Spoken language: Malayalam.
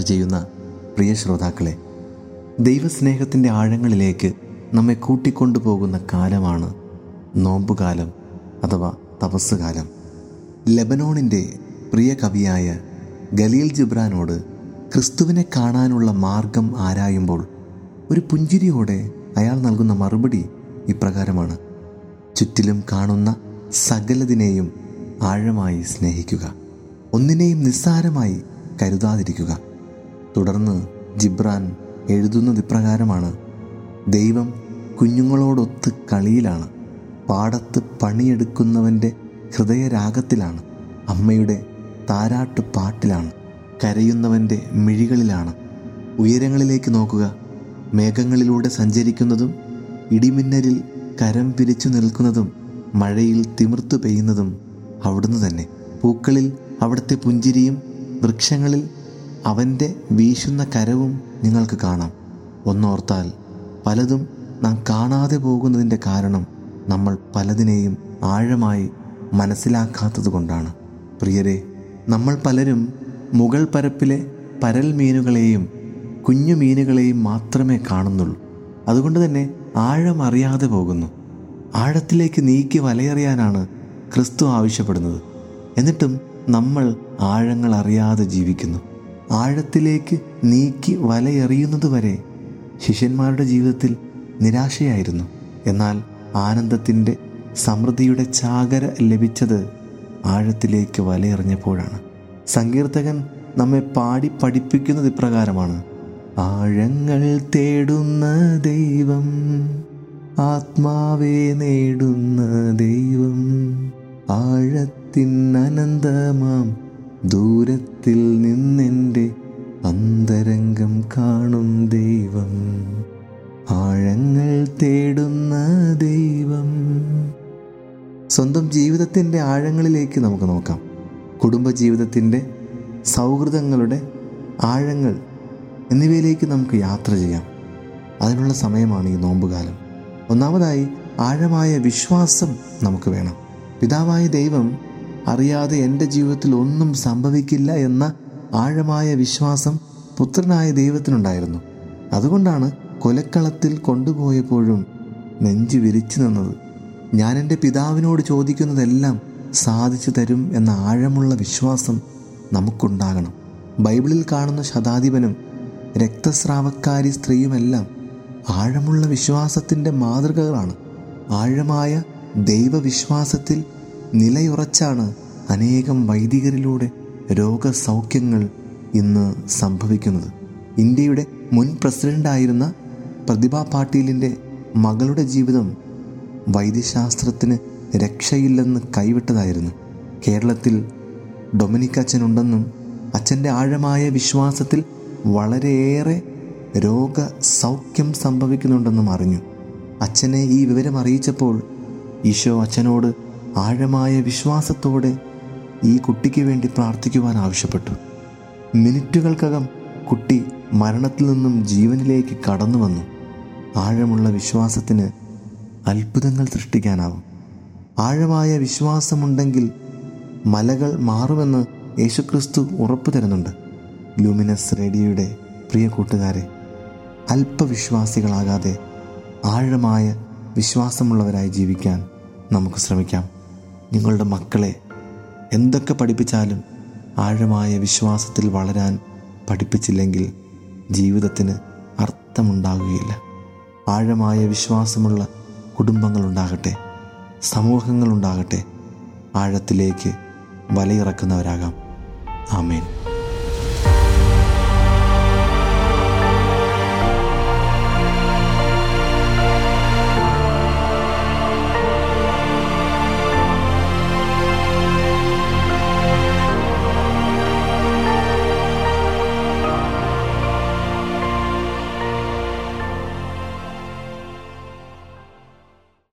ചെയ്യുന്ന പ്രിയ ശ്രോതാക്കളെ ദൈവസ്നേഹത്തിന്റെ ആഴങ്ങളിലേക്ക് നമ്മെ കൂട്ടിക്കൊണ്ടുപോകുന്ന കാലമാണ് നോമ്പുകാലം അഥവാ തപസ്സുകാലം. ലെബനോണിന്റെ പ്രിയ കവിയായ ഗലീൽ ജിബ്രാനോട് ക്രിസ്തുവിനെ കാണാനുള്ള മാർഗം ആരായുമ്പോൾ ഒരു പുഞ്ചിരിയോടെ അയാൾ നൽകുന്ന മറുപടി ഇപ്രകാരമാണ്. ചുറ്റിലും കാണുന്ന സകലതിനെയും ആഴമായി സ്നേഹിക്കുക. ഒന്നിനെയും നിസ്സാരമായി കരുതാതിരിക്കുക. തുടർന്ന് ജിബ്രാൻ എഴുതുന്നത് ഇപ്രകാരമാണ്. ദൈവം കുഞ്ഞുങ്ങളോടൊത്ത് കളിയിലാണ്. പാടത്ത് പണിയെടുക്കുന്നവന്റെ ഹൃദയരാഗത്തിലാണ്. അമ്മയുടെ താരാട്ട് പാട്ടിലാണ്. കരയുന്നവന്റെ മിഴികളിലാണ്. ഉയരങ്ങളിലേക്ക് നോക്കുക. മേഘങ്ങളിലൂടെ സഞ്ചരിക്കുന്നതും ഇടിമിന്നലിൽ കരം പിരിച്ചു നിൽക്കുന്നതും മഴയിൽ തിമിർത്തു പെയ്യുന്നതും അവിടുന്ന് തന്നെ. പൂക്കളിൽ അവിടുത്തെ പുഞ്ചിരിയും വൃക്ഷങ്ങളിൽ അവന്റെ വീശുന്ന കരവും നിങ്ങൾക്ക് കാണാം. ഒന്നോർത്താൽ പലതും നാം കാണാതെ പോകുന്നതിന്റെ കാരണം നമ്മൾ പലതിനെയും ആഴമായി മനസ്സിലാക്കാത്തതുകൊണ്ടാണ്. പ്രിയരെ നമ്മൾ പലരും മുകൾ പരപ്പിലെ പരൽ മീനുകളെയും കുഞ്ഞു മീനുകളെയും മാത്രമേ കാണുന്നുള്ളൂ. അതുകൊണ്ട് തന്നെ ആഴം അറിയാതെ പോകുന്നു. ആഴത്തിലേക്ക് നീക്കി വലയറിയാനാണ് ക്രിസ്തു ആവശ്യപ്പെടുന്നത്. എന്നിട്ടും നമ്മൾ ആഴങ്ങൾ അറിയാതെ ജീവിക്കുന്നു. ആഴത്തിലേക്ക് നീക്കി വലയെറിയുന്നത് വരെ ശിഷ്യന്മാരുടെ ജീവിതത്തിൽ നിരാശയായിരുന്നു. എന്നാൽ ആനന്ദത്തിന്റെ സമൃദ്ധിയുടെ ചാകര ലഭിച്ചത് ആഴത്തിലേക്ക് വലയെറിഞ്ഞപ്പോഴാണ്. സങ്കീർത്തകൻ നമ്മെ പാടി പഠിപ്പിക്കുന്നത് ഇപ്രകാരമാണ്. ആഴങ്ങൾ തേടുന്ന ദൈവം ആത്മാവേ നേടുന്ന ദൈവം ആഴത്തിൻ അനന്തമാം. ദൂരത്തിൽ നിന്നെന്റെ അന്തരംഗം കാണും ദൈവം. ആഴങ്ങൾ തേടുന്ന ദൈവം. സ്വന്തം ജീവിതത്തിന്റെ ആഴങ്ങളിലേക്ക് നമുക്ക് നോക്കാം. കുടുംബജീവിതത്തിന്റെ സൗഹൃദങ്ങളുടെ ആഴങ്ങൾ എന്നിവയിലേക്ക് നമുക്ക് യാത്ര ചെയ്യാം. അതിനുള്ള സമയമാണ് ഈ നോമ്പുകാലം. ഒന്നാമതായി ആഴമായ വിശ്വാസം നമുക്ക് വേണം. പിതാവായ ദൈവം അറിയാതെ എന്റെ ജീവിതത്തിൽ ഒന്നും സംഭവിക്കില്ല എന്ന ആഴമായ വിശ്വാസം പുത്രനായ ദൈവത്തിനുണ്ടായിരുന്നു. അതുകൊണ്ടാണ് കൊലക്കളത്തിൽ കൊണ്ടുപോയപ്പോഴും നെഞ്ചു വിരിച്ചു നിന്നത്. ഞാൻ എന്റെ പിതാവിനോട് ചോദിക്കുന്നതെല്ലാം സാധിച്ചു തരും എന്ന ആഴമുള്ള വിശ്വാസം നമുക്കുണ്ടാകണം. ബൈബിളിൽ കാണുന്ന ശതാധിപനും രക്തസ്രാവക്കാരി സ്ത്രീയുമെല്ലാം ആഴമുള്ള വിശ്വാസത്തിന്റെ മാതൃകകളാണ്. ആഴമായ ദൈവവിശ്വാസത്തിൽ നിലയുറച്ചാണ് അനേകം വൈദികരിലൂടെ രോഗസൗഖ്യങ്ങൾ ഇന്ന് സംഭവിക്കുന്നത്. ഇന്ത്യയുടെ മുൻ പ്രസിഡന്റായിരുന്ന പ്രതിഭ പാട്ടീലിന്റെ മകളുടെ ജീവിതം വൈദ്യശാസ്ത്രത്തിന് രക്ഷയില്ലെന്ന് കൈവിട്ടതായിരുന്നു. കേരളത്തിൽ ഡൊമിനിക് അച്ഛനുണ്ടെന്നും അച്ഛന്റെ ആഴമായ വിശ്വാസത്തിൽ വളരെയേറെ രോഗസൗഖ്യം സംഭവിക്കുന്നുണ്ടെന്നും അറിഞ്ഞു. അച്ഛനെ ഈ വിവരം അറിയിച്ചപ്പോൾ ഈശോ അച്ഛനോട് ആഴമായ വിശ്വാസത്തോടെ ഈ കുട്ടിക്ക് വേണ്ടി പ്രാർത്ഥിക്കുവാൻ ആവശ്യപ്പെട്ടു. മിനിറ്റുകൾക്കകം കുട്ടി മരണത്തിൽ നിന്നും ജീവനിലേക്ക് കടന്നു വന്നു. ആഴമുള്ള വിശ്വാസത്തിന് അത്ഭുതങ്ങൾ സൃഷ്ടിക്കാനാവും. ആഴമായ വിശ്വാസമുണ്ടെങ്കിൽ മലകൾ മാറുമെന്ന് യേശുക്രിസ്തു ഉറപ്പു തരുന്നുണ്ട്. ലൂമിനസ് റേഡിയോയുടെ പ്രിയ കൂട്ടുകാരെ അല്പവിശ്വാസികളാകാതെ ആഴമായ വിശ്വാസമുള്ളവരായി ജീവിക്കാൻ നമുക്ക് ശ്രമിക്കാം. നിങ്ങളുടെ മക്കളെ എന്തൊക്കെ പഠിപ്പിച്ചാലും ആഴമായ വിശ്വാസത്തിൽ വളരാൻ പഠിപ്പിച്ചില്ലെങ്കിൽ ജീവിതത്തിന് അർത്ഥമുണ്ടാകുകയില്ല. ആഴമായ വിശ്വാസമുള്ള കുടുംബങ്ങളുണ്ടാകട്ടെ സമൂഹങ്ങളുണ്ടാകട്ടെ ആഴത്തിലേക്ക് വലയിറക്കുന്നവരാകാം. ആമേൻ.